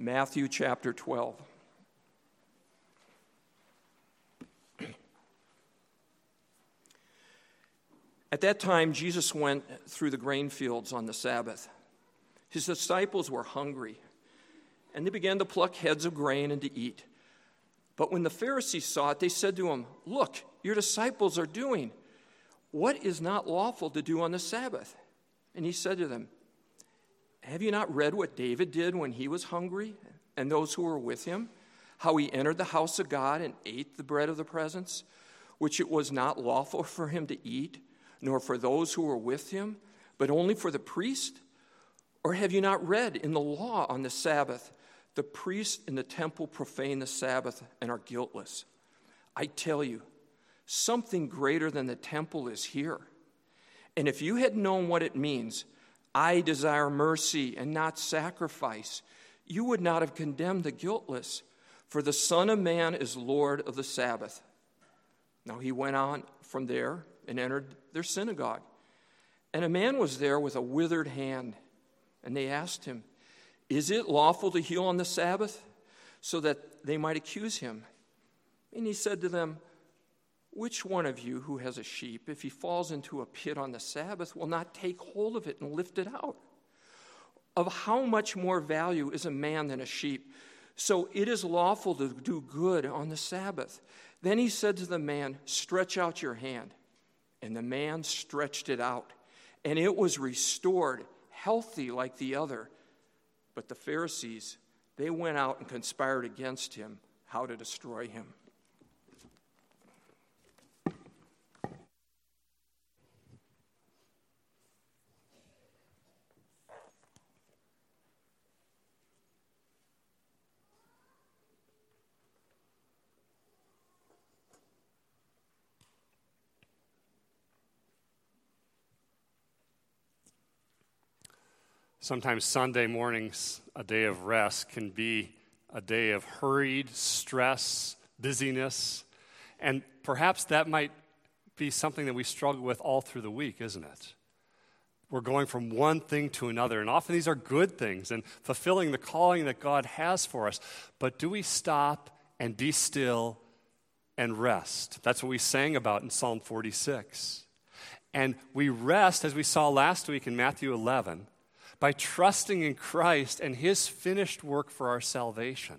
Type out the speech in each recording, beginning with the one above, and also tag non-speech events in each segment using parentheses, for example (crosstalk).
Matthew chapter 12. At that time, Jesus went through the grain fields on the Sabbath. His disciples were hungry, and they began to pluck heads of grain and to eat. But when the Pharisees saw it, they said to him, Look, your disciples are doing what is not lawful to do on the Sabbath. And he said to them, Have you not read what David did when he was hungry and those who were with him? How he entered the house of God and ate the bread of the presence, which it was not lawful (laughs) for him to eat nor for those who were with him, but only for the priest? Or have you not read in the law on the Sabbath, the priests in the temple profane the Sabbath and are guiltless? I tell you, something greater than the temple is here. And if you had known what it means, I desire mercy and not sacrifice, you would not have condemned the guiltless, for the Son of Man is Lord of the Sabbath. Now he went on from there and entered their synagogue. And a man was there with a withered hand. And they asked him, Is it lawful to heal on the Sabbath? So that they might accuse him. And he said to them, Which one of you who has a sheep, if he falls into a pit on the Sabbath, will not take hold of it and lift it out? Of how much more value is a man than a sheep? So it is lawful to do good on the Sabbath. Then he said to the man, Stretch out your hand. And the man stretched it out, and it was restored, healthy like the other. But the Pharisees, they went out and conspired against him how to destroy him. Sometimes Sunday mornings, a day of rest, can be a day of hurried stress, busyness, and perhaps that might be something that we struggle with all through the week, isn't it? We're going from one thing to another, and often these are good things and fulfilling the calling that God has for us. But do we stop and be still and rest? That's what we sang about in Psalm 46. And we rest, as we saw last week in Matthew 11 by trusting in Christ and his finished work for our salvation.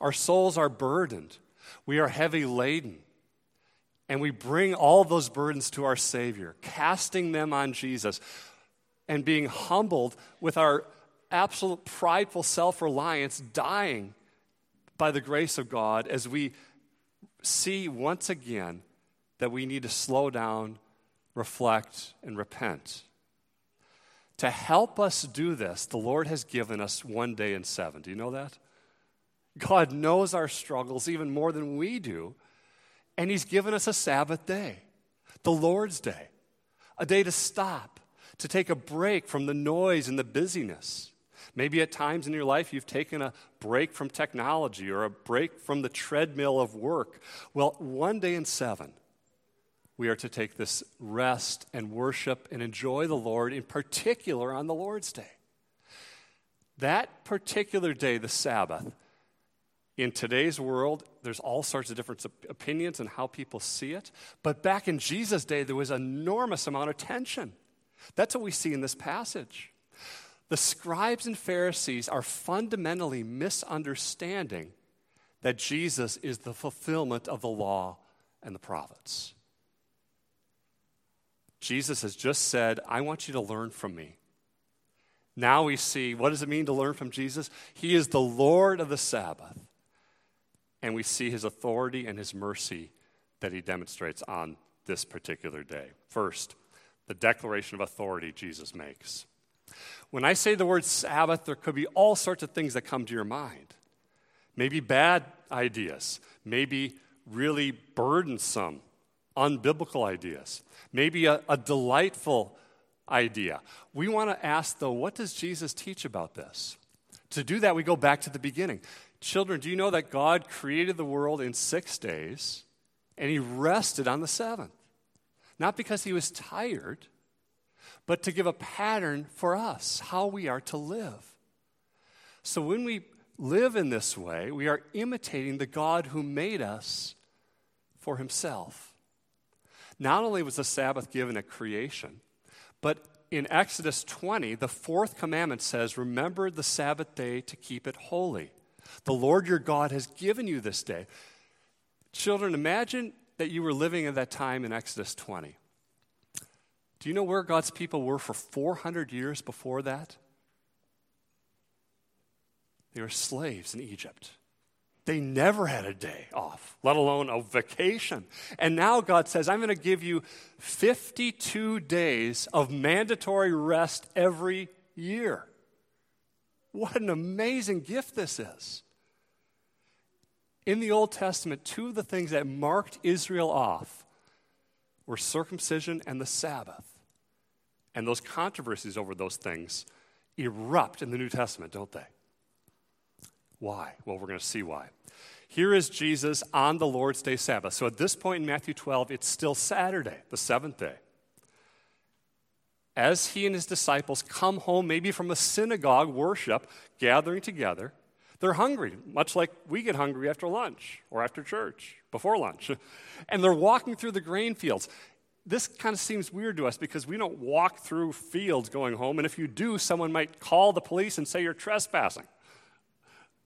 Our souls are burdened, we are heavy laden. And we bring all those burdens to our Savior, casting them on Jesus and being humbled with our absolute prideful self reliance, dying by the grace of God as we see once again that we need to slow down, reflect, and repent. To help us do this, the Lord has given us one day in seven. Do you know that? God knows our struggles even more than we do, and He's given us a Sabbath day, the Lord's day, a day to stop, to take a break from the noise and the busyness. Maybe at times in your life you've taken a break from technology or a break from the treadmill of work. Well, one day in seven, we are to take this rest and worship and enjoy the Lord, in particular on the Lord's Day. That particular day, the Sabbath, in today's world, there's all sorts of different opinions and how people see it. But back in Jesus' day, there was enormous amount of tension. That's what we see in this passage. The scribes and Pharisees are fundamentally misunderstanding that Jesus is the fulfillment of the law and the prophets. Jesus has just said, I want you to learn from me. Now we see what does it mean to learn from Jesus? He is the Lord of the Sabbath. And we see his authority and his mercy that he demonstrates on this particular day. First, the declaration of authority Jesus makes. When I say the word Sabbath, there could be all sorts of things that come to your mind. Maybe bad ideas, maybe really burdensome unbiblical ideas, maybe a, a delightful idea. We want to ask, though, what does Jesus teach about this? To do that, we go back to the beginning. Children, do you know that God created the world in six days and he rested on the seventh? Not because he was tired, but to give a pattern for us, how we are to live. So when we live in this way, we are imitating the God who made us for himself. Not only was the Sabbath given at creation, but in Exodus 20, the fourth commandment says, Remember the Sabbath day to keep it holy. The Lord your God has given you this day. Children, imagine that you were living at that time in Exodus 20. Do you know where God's people were for 400 years before that? They were slaves in Egypt. They never had a day off, let alone a vacation. And now God says, I'm going to give you 52 days of mandatory rest every year. What an amazing gift this is. In the Old Testament, two of the things that marked Israel off were circumcision and the Sabbath. And those controversies over those things erupt in the New Testament, don't they? Why? Well, we're going to see why. Here is Jesus on the Lord's Day Sabbath. So at this point in Matthew 12, it's still Saturday, the seventh day. As he and his disciples come home, maybe from a synagogue worship, gathering together, they're hungry, much like we get hungry after lunch or after church, before lunch. (laughs) And they're walking through the grain fields. This kind of seems weird to us because we don't walk through fields going home, and if you do, someone might call the police and say you're trespassing.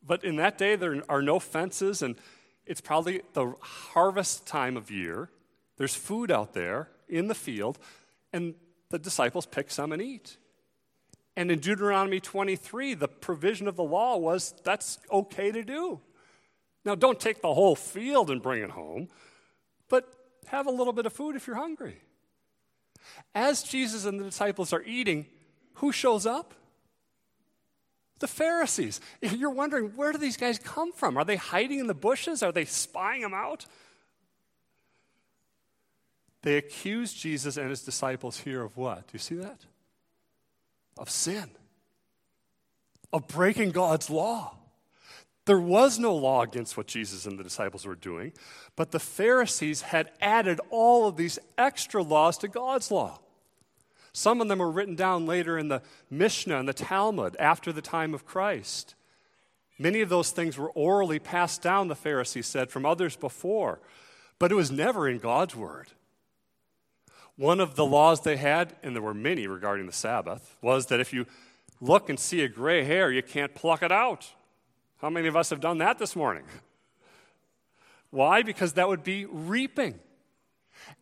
But in that day, there are no fences, and it's probably the harvest time of year. There's food out there in the field, and the disciples pick some and eat. And in Deuteronomy 23, the provision of the law was that's okay to do. Now, don't take the whole field and bring it home, but have a little bit of food if you're hungry. As Jesus and the disciples are eating, who shows up? The Pharisees. You're wondering, where do these guys come from? Are they hiding in the bushes? Are they spying them out? They accuse Jesus and his disciples here of what? Do you see that? Of sin, of breaking God's law. There was no law against what Jesus and the disciples were doing, but the Pharisees had added all of these extra laws to God's law. Some of them were written down later in the Mishnah and the Talmud after the time of Christ. Many of those things were orally passed down, the Pharisees said, from others before, but it was never in God's word. One of the laws they had, and there were many regarding the Sabbath, was that if you look and see a gray hair, you can't pluck it out. How many of us have done that this morning? Why? Because that would be reaping.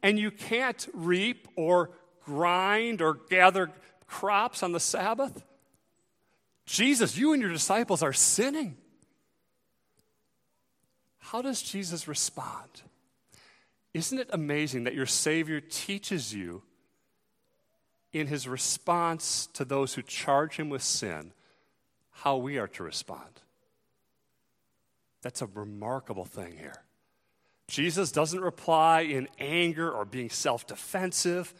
And you can't reap or grind or gather crops on the Sabbath? Jesus, you and your disciples are sinning. How does Jesus respond? Isn't it amazing that your Savior teaches you in his response to those who charge him with sin how we are to respond? That's a remarkable thing here. Jesus doesn't reply in anger or being self defensive.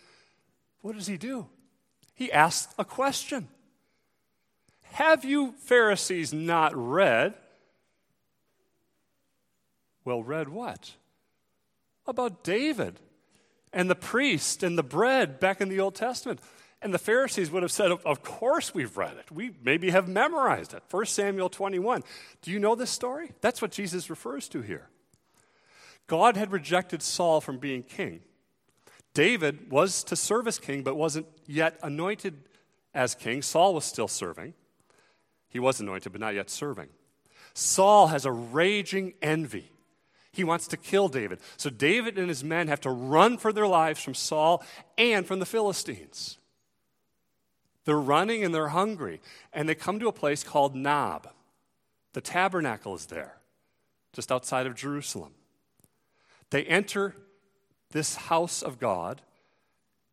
What does he do? He asks a question Have you, Pharisees, not read? Well, read what? About David and the priest and the bread back in the Old Testament. And the Pharisees would have said, Of course we've read it. We maybe have memorized it. 1 Samuel 21. Do you know this story? That's what Jesus refers to here. God had rejected Saul from being king. David was to serve as king, but wasn't yet anointed as king. Saul was still serving. He was anointed, but not yet serving. Saul has a raging envy. He wants to kill David. So David and his men have to run for their lives from Saul and from the Philistines. They're running and they're hungry. And they come to a place called Nob. The tabernacle is there, just outside of Jerusalem. They enter this house of God.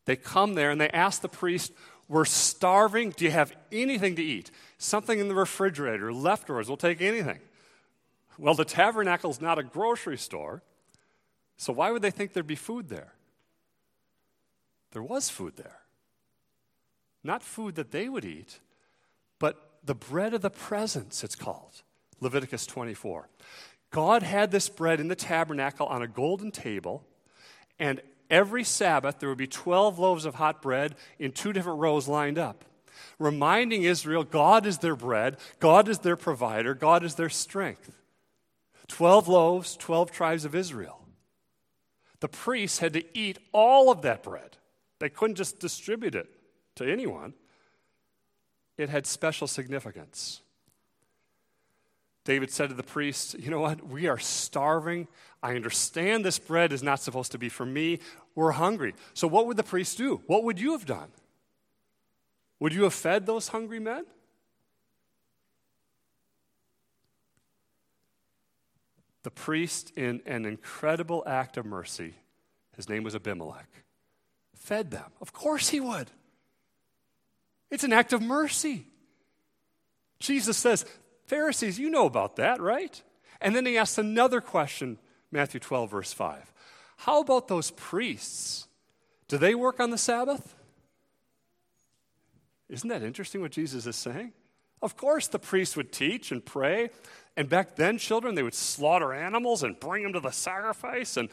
They come there and they ask the priest, We're starving. Do you have anything to eat? Something in the refrigerator, leftovers, we'll take anything. Well, the tabernacle is not a grocery store, so why would they think there'd be food there? There was food there. Not food that they would eat, but the bread of the presence, it's called. Leviticus 24. God had this bread in the tabernacle on a golden table and every Sabbath, there would be 12 loaves of hot bread in two different rows lined up. reminding Israel God is their bread, God is their provider, God is their strength. Twelve loaves, twelve tribes of Israel. The priests had to eat all of that bread. They couldn't just distribute it to anyone, it had special significance. David said to the priests, You know what? We are starving. I understand this bread is not supposed to be for me. We're hungry. So, what would the priests do? What would you have done? Would you have fed those hungry men? The priest, in an incredible act of mercy, his name was Abimelech, fed them. Of course he would. It's an act of mercy. Jesus says, Pharisees, you know about that, right? And then he asks another question, Matthew 12, verse 5. How about those priests? Do they work on the Sabbath? Isn't that interesting what Jesus is saying? Of course, the priests would teach and pray. And back then, children, they would slaughter animals and bring them to the sacrifice. And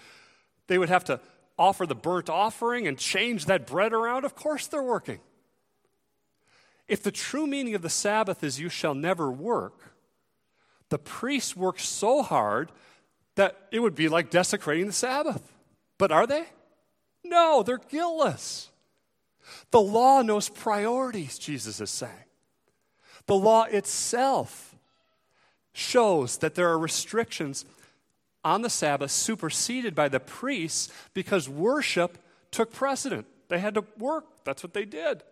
they would have to offer the burnt offering and change that bread around. Of course, they're working. If the true meaning of the Sabbath is you shall never work, the priests work so hard that it would be like desecrating the Sabbath. But are they? No, they're guiltless. The law knows priorities, Jesus is saying. The law itself shows that there are restrictions on the Sabbath superseded by the priests because worship took precedent. They had to work, that's what they did.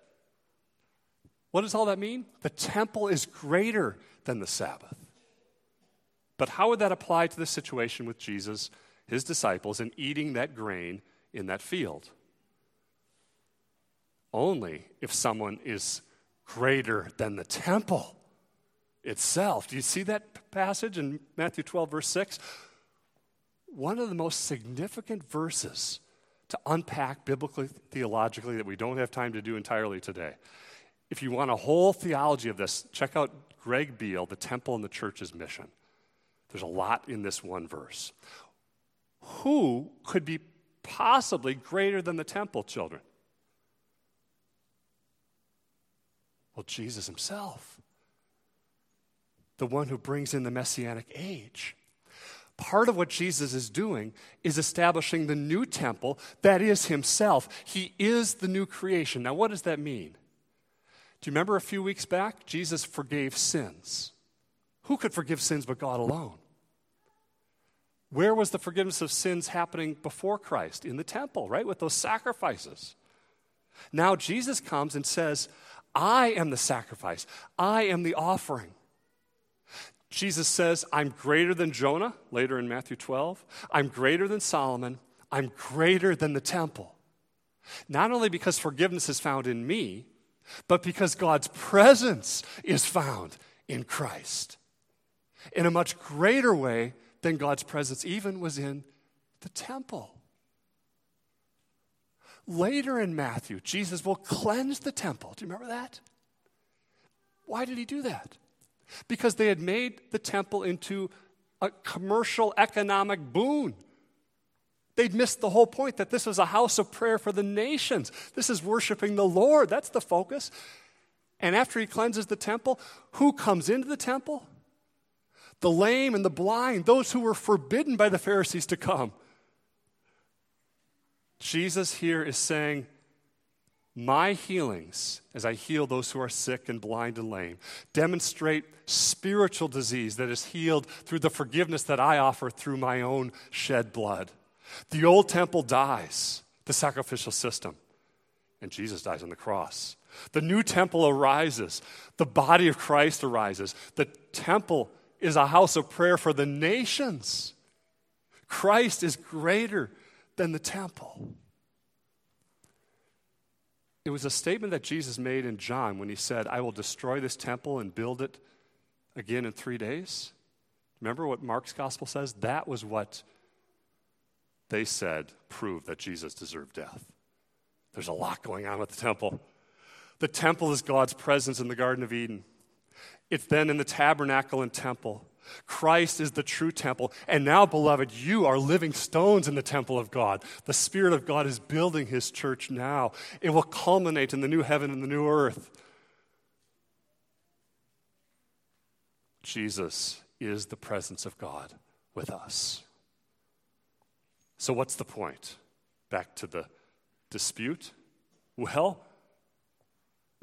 What does all that mean? The temple is greater than the Sabbath. But how would that apply to the situation with Jesus, his disciples, and eating that grain in that field? Only if someone is greater than the temple itself. Do you see that passage in Matthew 12, verse 6? One of the most significant verses to unpack biblically, theologically, that we don't have time to do entirely today. If you want a whole theology of this, check out Greg Beale, The Temple and the Church's Mission. There's a lot in this one verse. Who could be possibly greater than the temple, children? Well, Jesus himself, the one who brings in the messianic age. Part of what Jesus is doing is establishing the new temple that is himself. He is the new creation. Now, what does that mean? Do you remember a few weeks back? Jesus forgave sins. Who could forgive sins but God alone? Where was the forgiveness of sins happening before Christ? In the temple, right? With those sacrifices. Now Jesus comes and says, I am the sacrifice, I am the offering. Jesus says, I'm greater than Jonah, later in Matthew 12. I'm greater than Solomon. I'm greater than the temple. Not only because forgiveness is found in me, but because God's presence is found in Christ in a much greater way than God's presence even was in the temple. Later in Matthew, Jesus will cleanse the temple. Do you remember that? Why did he do that? Because they had made the temple into a commercial economic boon. They'd missed the whole point that this was a house of prayer for the nations. This is worshiping the Lord. That's the focus. And after he cleanses the temple, who comes into the temple? The lame and the blind, those who were forbidden by the Pharisees to come. Jesus here is saying, My healings, as I heal those who are sick and blind and lame, demonstrate spiritual disease that is healed through the forgiveness that I offer through my own shed blood. The old temple dies, the sacrificial system, and Jesus dies on the cross. The new temple arises, the body of Christ arises. The temple is a house of prayer for the nations. Christ is greater than the temple. It was a statement that Jesus made in John when he said, I will destroy this temple and build it again in three days. Remember what Mark's gospel says? That was what they said, prove that Jesus deserved death. There's a lot going on with the temple. The temple is God's presence in the Garden of Eden. It's then in the tabernacle and temple. Christ is the true temple. And now, beloved, you are living stones in the temple of God. The Spirit of God is building His church now. It will culminate in the new heaven and the new earth. Jesus is the presence of God with us. So, what's the point? Back to the dispute? Well,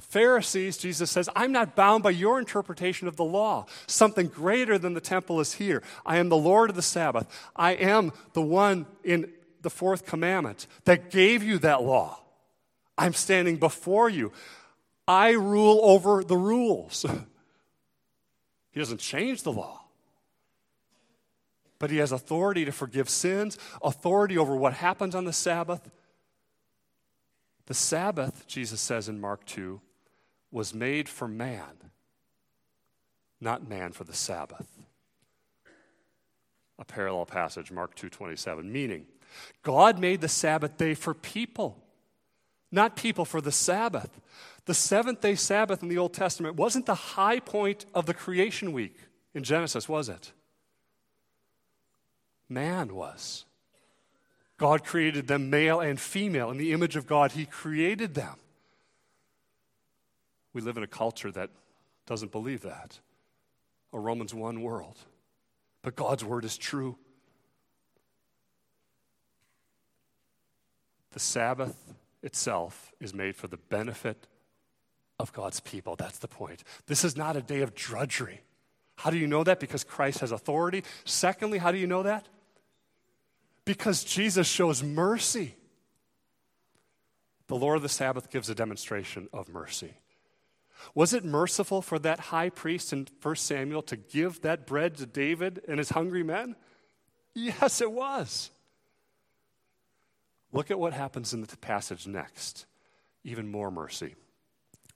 Pharisees, Jesus says, I'm not bound by your interpretation of the law. Something greater than the temple is here. I am the Lord of the Sabbath. I am the one in the fourth commandment that gave you that law. I'm standing before you. I rule over the rules. (laughs) he doesn't change the law. But he has authority to forgive sins, authority over what happens on the Sabbath. The Sabbath, Jesus says in Mark 2, was made for man, not man for the Sabbath. A parallel passage, Mark 2:27, meaning God made the Sabbath day for people, not people for the Sabbath. The seventh day Sabbath in the Old Testament wasn't the high point of the creation week in Genesis, was it? Man was. God created them male and female. In the image of God, He created them. We live in a culture that doesn't believe that, a Romans 1 world. But God's word is true. The Sabbath itself is made for the benefit of God's people. That's the point. This is not a day of drudgery. How do you know that? Because Christ has authority. Secondly, how do you know that? Because Jesus shows mercy. The Lord of the Sabbath gives a demonstration of mercy. Was it merciful for that high priest in 1 Samuel to give that bread to David and his hungry men? Yes, it was. Look at what happens in the passage next. Even more mercy.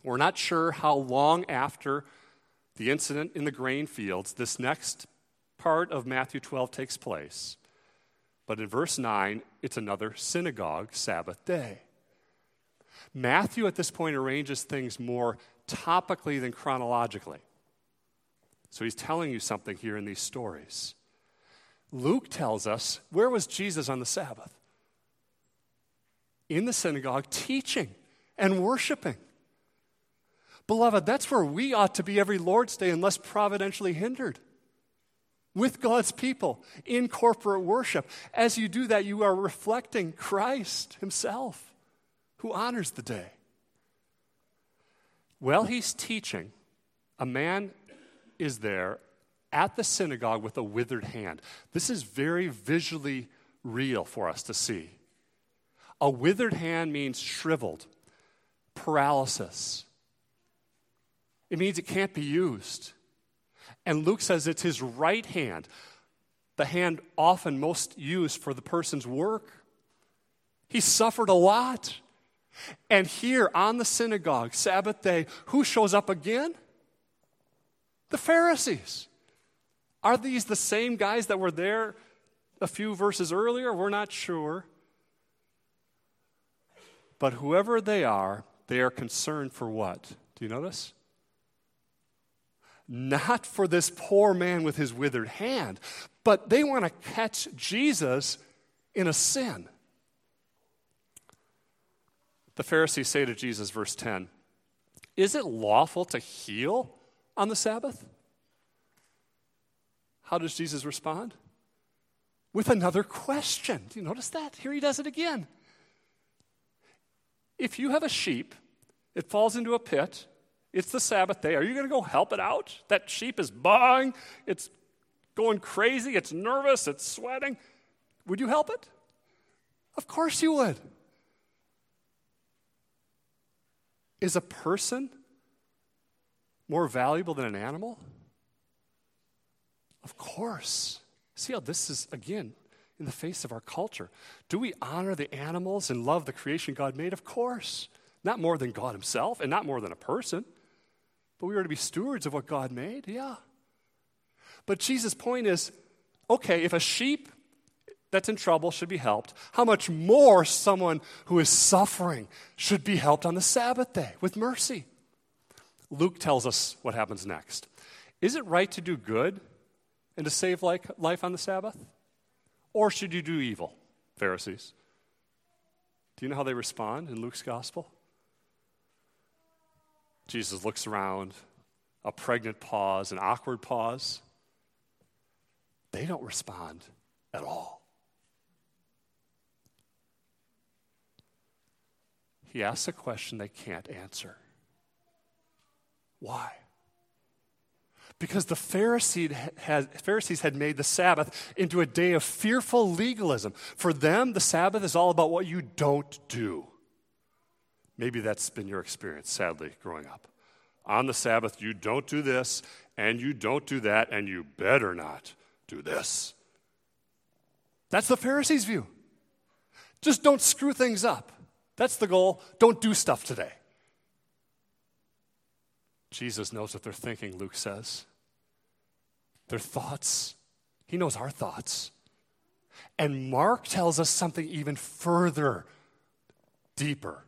We're not sure how long after the incident in the grain fields this next part of Matthew 12 takes place. But in verse 9, it's another synagogue Sabbath day. Matthew at this point arranges things more topically than chronologically. So he's telling you something here in these stories. Luke tells us where was Jesus on the Sabbath? in the synagogue teaching and worshiping. Beloved, that's where we ought to be every Lord's Day unless providentially hindered. With God's people in corporate worship. As you do that, you are reflecting Christ Himself, who honors the day. While he's teaching, a man is there at the synagogue with a withered hand. This is very visually real for us to see. A withered hand means shriveled, paralysis. It means it can't be used. And Luke says it's his right hand, the hand often most used for the person's work. He suffered a lot. And here on the synagogue, Sabbath day, who shows up again? The Pharisees. Are these the same guys that were there a few verses earlier? We're not sure. But whoever they are, they are concerned for what? Do you notice? Not for this poor man with his withered hand, but they want to catch Jesus in a sin. The Pharisees say to Jesus, verse 10, Is it lawful to heal on the Sabbath? How does Jesus respond? With another question. Do you notice that? Here he does it again. If you have a sheep, it falls into a pit, it's the Sabbath day. Are you going to go help it out? That sheep is bawling, it's going crazy, it's nervous, it's sweating. Would you help it? Of course you would. Is a person more valuable than an animal? Of course. See how this is, again, in the face of our culture. Do we honor the animals and love the creation God made? Of course. Not more than God Himself and not more than a person. But we are to be stewards of what God made, yeah. But Jesus' point is okay, if a sheep that's in trouble should be helped, how much more someone who is suffering should be helped on the Sabbath day with mercy? Luke tells us what happens next. Is it right to do good and to save life on the Sabbath? Or should you do evil, Pharisees? Do you know how they respond in Luke's gospel? Jesus looks around, a pregnant pause, an awkward pause. They don't respond at all. He asks a question they can't answer. Why? Because the Pharisee had, Pharisees had made the Sabbath into a day of fearful legalism. For them, the Sabbath is all about what you don't do. Maybe that's been your experience, sadly, growing up. On the Sabbath, you don't do this, and you don't do that, and you better not do this. That's the Pharisees' view. Just don't screw things up. That's the goal. Don't do stuff today. Jesus knows what they're thinking, Luke says. Their thoughts. He knows our thoughts. And Mark tells us something even further, deeper,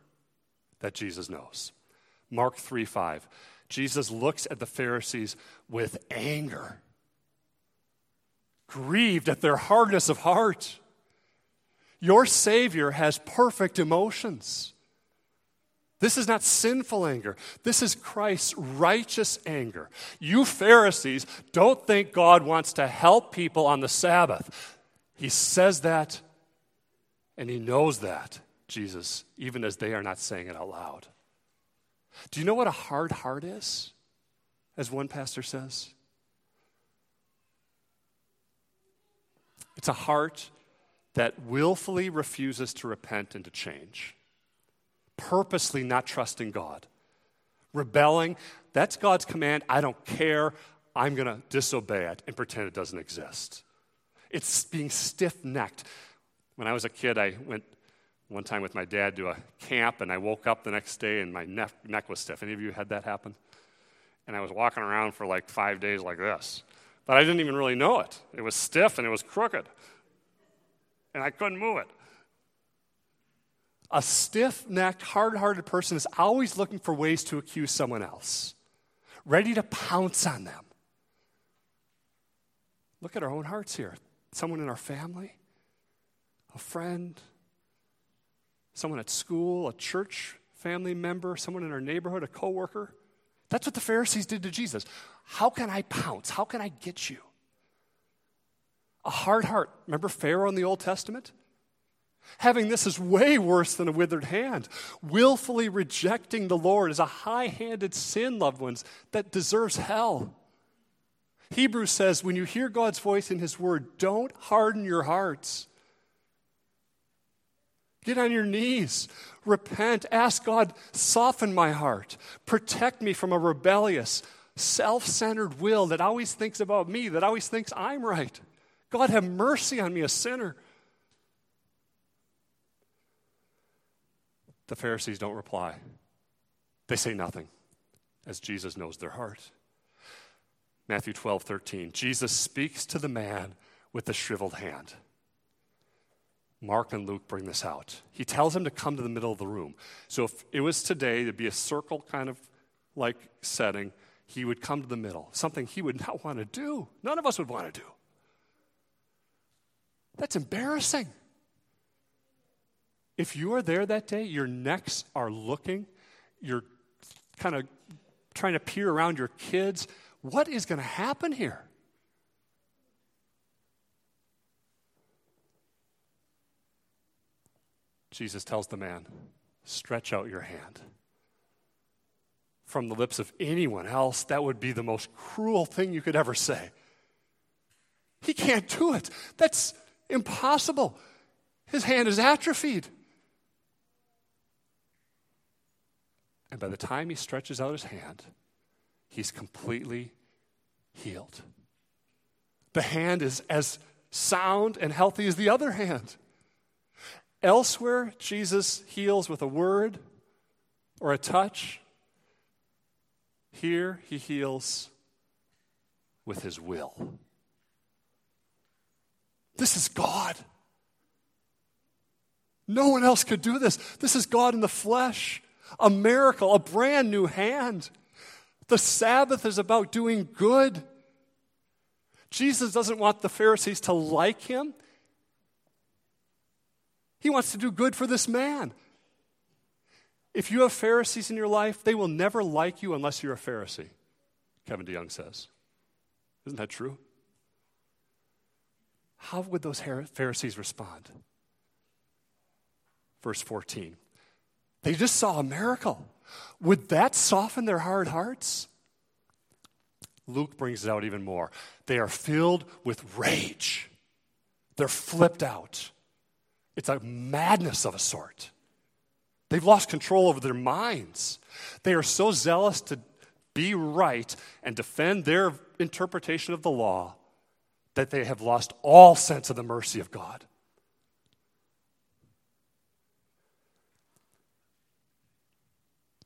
that Jesus knows. Mark 3 5. Jesus looks at the Pharisees with anger, grieved at their hardness of heart. Your Savior has perfect emotions. This is not sinful anger. This is Christ's righteous anger. You Pharisees don't think God wants to help people on the Sabbath. He says that, and he knows that, Jesus, even as they are not saying it out loud. Do you know what a hard heart is? As one pastor says, it's a heart that willfully refuses to repent and to change purposely not trusting God. Rebelling, that's God's command. I don't care. I'm going to disobey it and pretend it doesn't exist. It's being stiff necked. When I was a kid, I went one time with my dad to a camp, and I woke up the next day and my neck, neck was stiff. Any of you had that happen? And I was walking around for like five days like this. But I didn't even really know it. It was stiff and it was crooked. And I couldn't move it. A stiff necked, hard hearted person is always looking for ways to accuse someone else, ready to pounce on them. Look at our own hearts here. Someone in our family, a friend, someone at school, a church family member, someone in our neighborhood, a coworker. That's what the Pharisees did to Jesus. How can I pounce? How can I get you? A hard heart. Remember Pharaoh in the Old Testament? Having this is way worse than a withered hand. Willfully rejecting the Lord is a high handed sin, loved ones, that deserves hell. Hebrews says when you hear God's voice in His Word, don't harden your hearts. Get on your knees, repent, ask God, soften my heart, protect me from a rebellious, self centered will that always thinks about me, that always thinks I'm right. God, have mercy on me, a sinner. The Pharisees don't reply, they say nothing, as Jesus knows their heart. Matthew 12, 13. Jesus speaks to the man with the shriveled hand. Mark and Luke bring this out. He tells him to come to the middle of the room. So if it was today it'd be a circle kind of like setting, he would come to the middle, something he would (laughs) not want to do. None of us would want to do. That's embarrassing. If you are there that day, your necks are looking, you're kind of trying to peer around your kids. What is going to happen here? Jesus tells the man, Stretch out your hand. From the lips of anyone else, that would be the most cruel thing you could ever say. He can't do it. That's impossible. His hand is atrophied. And by the time he stretches out his hand, he's completely healed. The hand is as sound and healthy as the other hand. Elsewhere, Jesus heals with a word or a touch. Here, he heals with his will. This is God. No one else could do this. This is God in the flesh a miracle, a brand new hand. The Sabbath is about doing good. Jesus doesn't want the Pharisees to like him. He wants to do good for this man. If you have Pharisees in your life, they will never like you unless you're a Pharisee. Kevin DeYoung says. Isn't that true? How would those Pharisees respond? Verse 14. They just saw a miracle. Would that soften their hard hearts? Luke brings it out even more. They are filled with rage. They're flipped out. It's a madness of a sort. They've lost control over their minds. They are so zealous to be right and defend their interpretation of the law that they have lost all sense of the mercy of God.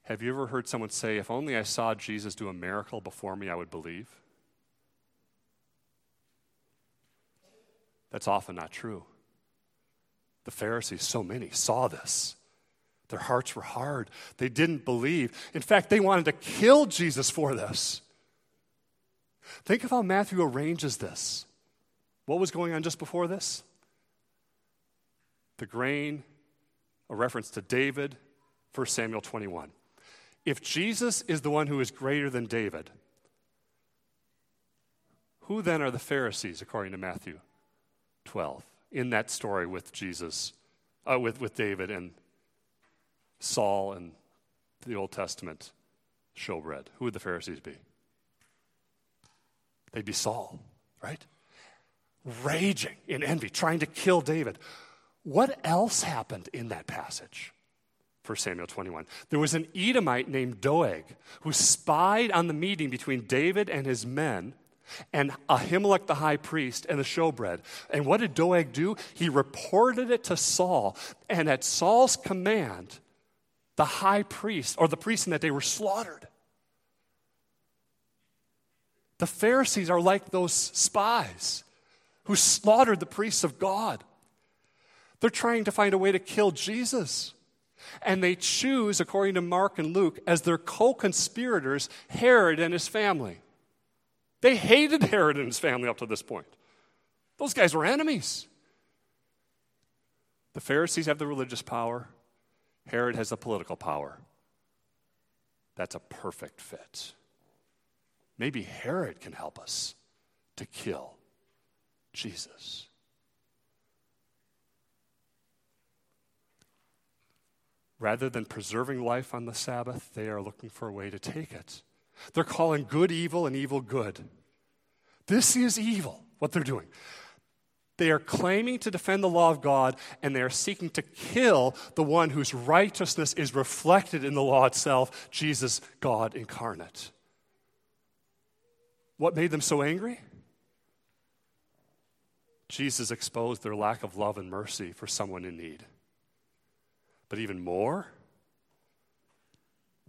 Have you ever heard someone say, If only I saw Jesus do a miracle before me, I would believe? That's often not true. The Pharisees, so many, saw this. Their hearts were hard. They didn't believe. In fact, they wanted to kill Jesus for this. Think of how Matthew arranges this. What was going on just before this? The grain, a reference to David, 1 Samuel 21. If Jesus is the one who is greater than David, who then are the Pharisees, according to Matthew 12, in that story with Jesus, uh, with, with David and Saul and the Old Testament showbread? Who would the Pharisees be? They'd be Saul, right? Raging in envy, trying to kill David. What else happened in that passage? 1 Samuel 21. There was an Edomite named Doeg who spied on the meeting between David and his men and Ahimelech the high priest and the showbread. And what did Doeg do? He reported it to Saul. And at Saul's command, the high priest, or the priest in that day, were slaughtered. The Pharisees are like those spies who slaughtered the priests of God. They're trying to find a way to kill Jesus. And they choose, according to Mark and Luke, as their co conspirators, Herod and his family. They hated Herod and his family up to this point. Those guys were enemies. The Pharisees have the religious power, Herod has the political power. That's a perfect fit. Maybe Herod can help us to kill Jesus. Rather than preserving life on the Sabbath, they are looking for a way to take it. They're calling good evil and evil good. This is evil, what they're doing. They are claiming to defend the law of God, and they are seeking to kill the one whose righteousness is reflected in the law itself, Jesus, God incarnate. What made them so angry? Jesus exposed their lack of love and mercy for someone in need. But even more,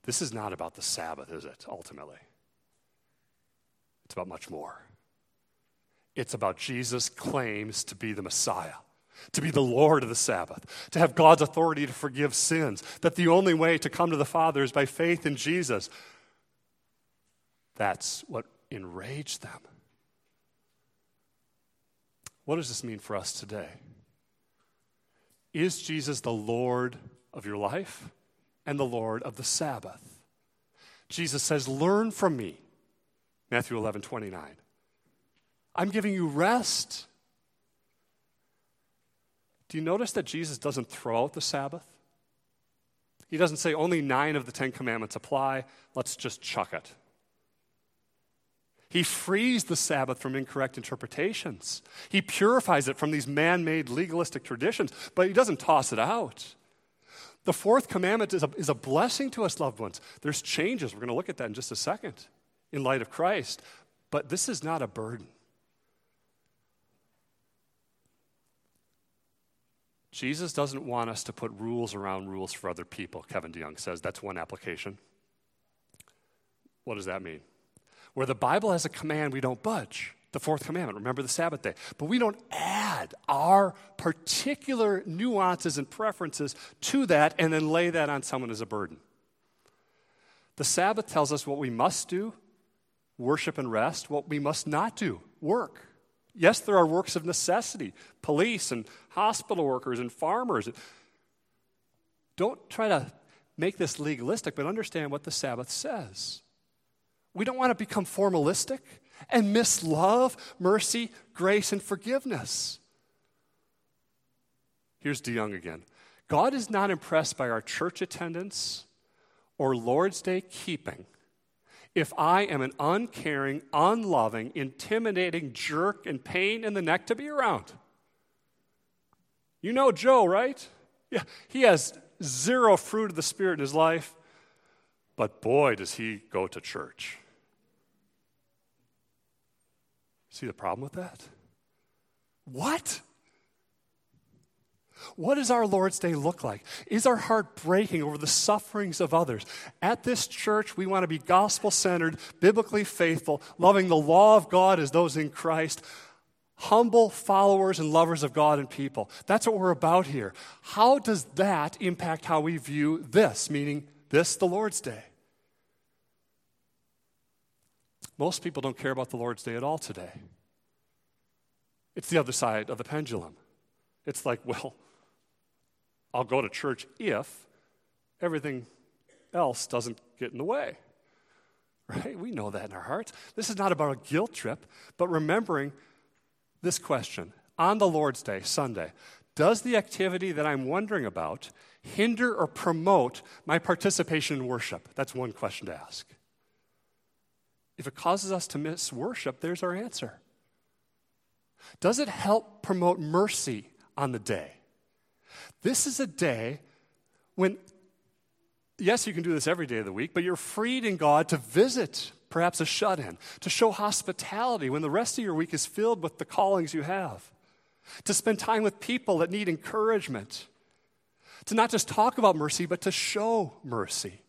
this is not about the Sabbath, is it, ultimately? It's about much more. It's about Jesus' claims to be the Messiah, to be the Lord of the Sabbath, to have God's authority to forgive sins, that the only way to come to the Father is by faith in Jesus. That's what enraged them. What does this mean for us today? Is Jesus the Lord of your life and the Lord of the Sabbath? Jesus says, Learn from me. Matthew 11, 29. I'm giving you rest. Do you notice that Jesus doesn't throw out the Sabbath? He doesn't say only nine of the Ten Commandments apply, let's just chuck it. He frees the Sabbath from incorrect interpretations. He purifies it from these man made legalistic traditions, but he doesn't toss it out. The fourth commandment is a, is a blessing to us, loved ones. There's changes. We're going to look at that in just a second in light of Christ. But this is not a burden. Jesus doesn't want us to put rules around rules for other people, Kevin DeYoung says. That's one application. What does that mean? Where the Bible has a command, we don't budge. The fourth commandment, remember the Sabbath day. But we don't add our particular nuances and preferences to that and then lay that on someone as a burden. The Sabbath tells us what we must do worship and rest, what we must not do work. Yes, there are works of necessity police and hospital workers and farmers. Don't try to make this legalistic, but understand what the Sabbath says. We don't want to become formalistic and miss love, mercy, grace, and forgiveness. Here's DeYoung again. God is not impressed by our church attendance or Lord's Day keeping if I am an uncaring, unloving, intimidating jerk and pain in the neck to be around. You know Joe, right? Yeah, he has zero fruit of the Spirit in his life, but boy, does he go to church. See the problem with that? What? What does our Lord's Day look like? Is our heart breaking over the sufferings of others? At this church, we want to be gospel centered, biblically faithful, loving the law of God as those in Christ, humble followers and lovers of God and people. That's what we're about here. How does that impact how we view this, meaning this, the Lord's Day? Most people don't care about the Lord's Day at all today. It's the other side of the pendulum. It's like, (laughs) well, I'll go to church if everything else doesn't get in the way. Right? We know that in our hearts. This is not about a guilt trip, but remembering this question on the Lord's Day, Sunday Does the activity that I'm wondering about hinder or promote my participation in worship? That's one question to ask. If it causes us to miss worship, there's our answer. Does it help promote mercy on the day? This is a day when, yes, you can do this every day of the week, but you're freed in God to visit perhaps a shut in, to show hospitality when the rest of your week is filled with the callings you have, to spend time with people that need encouragement, to not just talk about mercy, but to show mercy.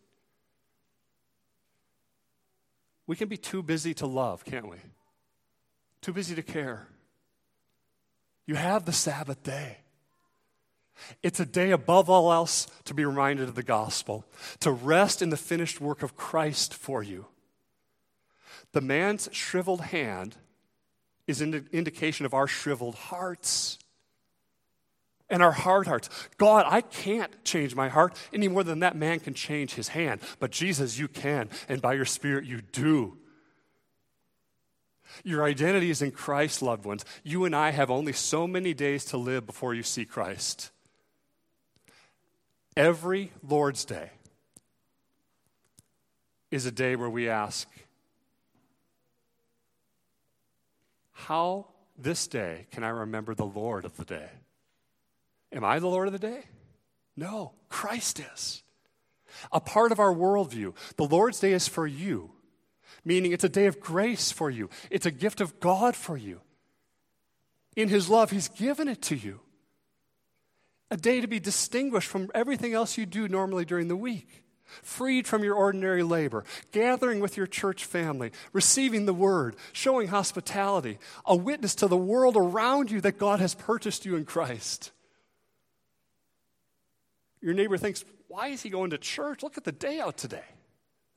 We can be too busy to love, can't we? Too busy to care. You have the Sabbath day. It's a day above all else to be reminded of the gospel, to rest in the finished work of Christ for you. The man's shriveled hand is an indication of our shriveled hearts and our hard hearts. God, I can't change my heart any more than that man can change his hand. But Jesus, you can, and by your Spirit, you do. Your identity is in Christ, loved ones. You and I have only so many days to live before you see Christ. Every Lord's Day is a day where we ask, How this day can I remember the Lord of the day? Am I the Lord of the day? No, Christ is. A part of our worldview. The Lord's Day is for you, meaning it's a day of grace for you, it's a gift of God for you. In His love, He's given it to you a day to be distinguished from everything else you do normally during the week, freed from your ordinary labor, gathering with your church family, receiving the word, showing hospitality, a witness to the world around you that God has purchased you in Christ. Your neighbor thinks, why is he going to church? Look at the day out today.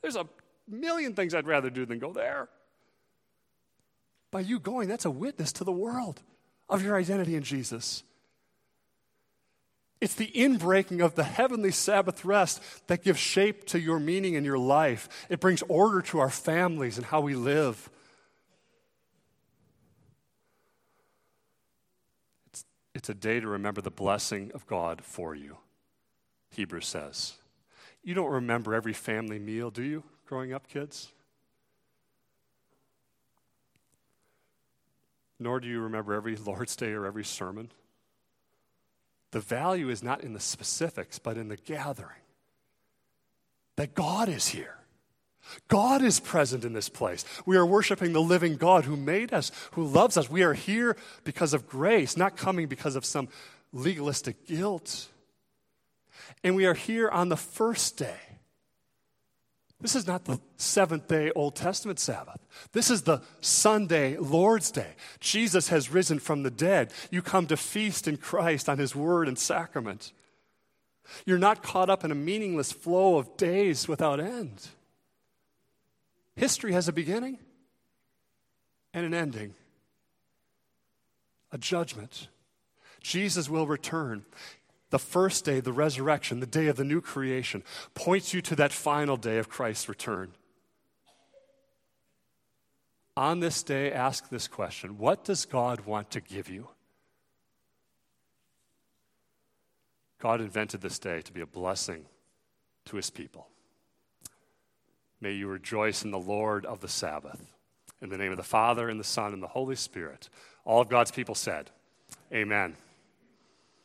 There's a million things I'd rather do than go there. By you going, that's a witness to the world of your identity in Jesus. It's the inbreaking of the heavenly Sabbath rest that gives shape to your meaning in your life. It brings order to our families and how we live. It's, it's a day to remember the blessing of God for you, Hebrews says. You don't remember every family meal, do you, growing up, kids? Nor do you remember every Lord's Day or every sermon. The value is not in the specifics, but in the gathering. That God is here. God is present in this place. We are worshiping the living God who made us, who loves us. We are here because of grace, not coming because of some legalistic guilt. And we are here on the first day this is not the seventh day Old Testament Sabbath. This is the Sunday Lord's Day. Jesus has risen from the dead. You come to feast in Christ on his word and sacrament. You're not caught up in a meaningless flow of days without end. History has a beginning and an ending, a judgment. Jesus will return. The first day, the resurrection, the day of the new creation, points you to that final day of Christ's return. on this day, ask this question What does God want to give you? God invented this day to be a blessing to his people. May you rejoice in the Lord of the Sabbath. In the name of the Father, and the Son, and the Holy Spirit. All of God's people said, Amen.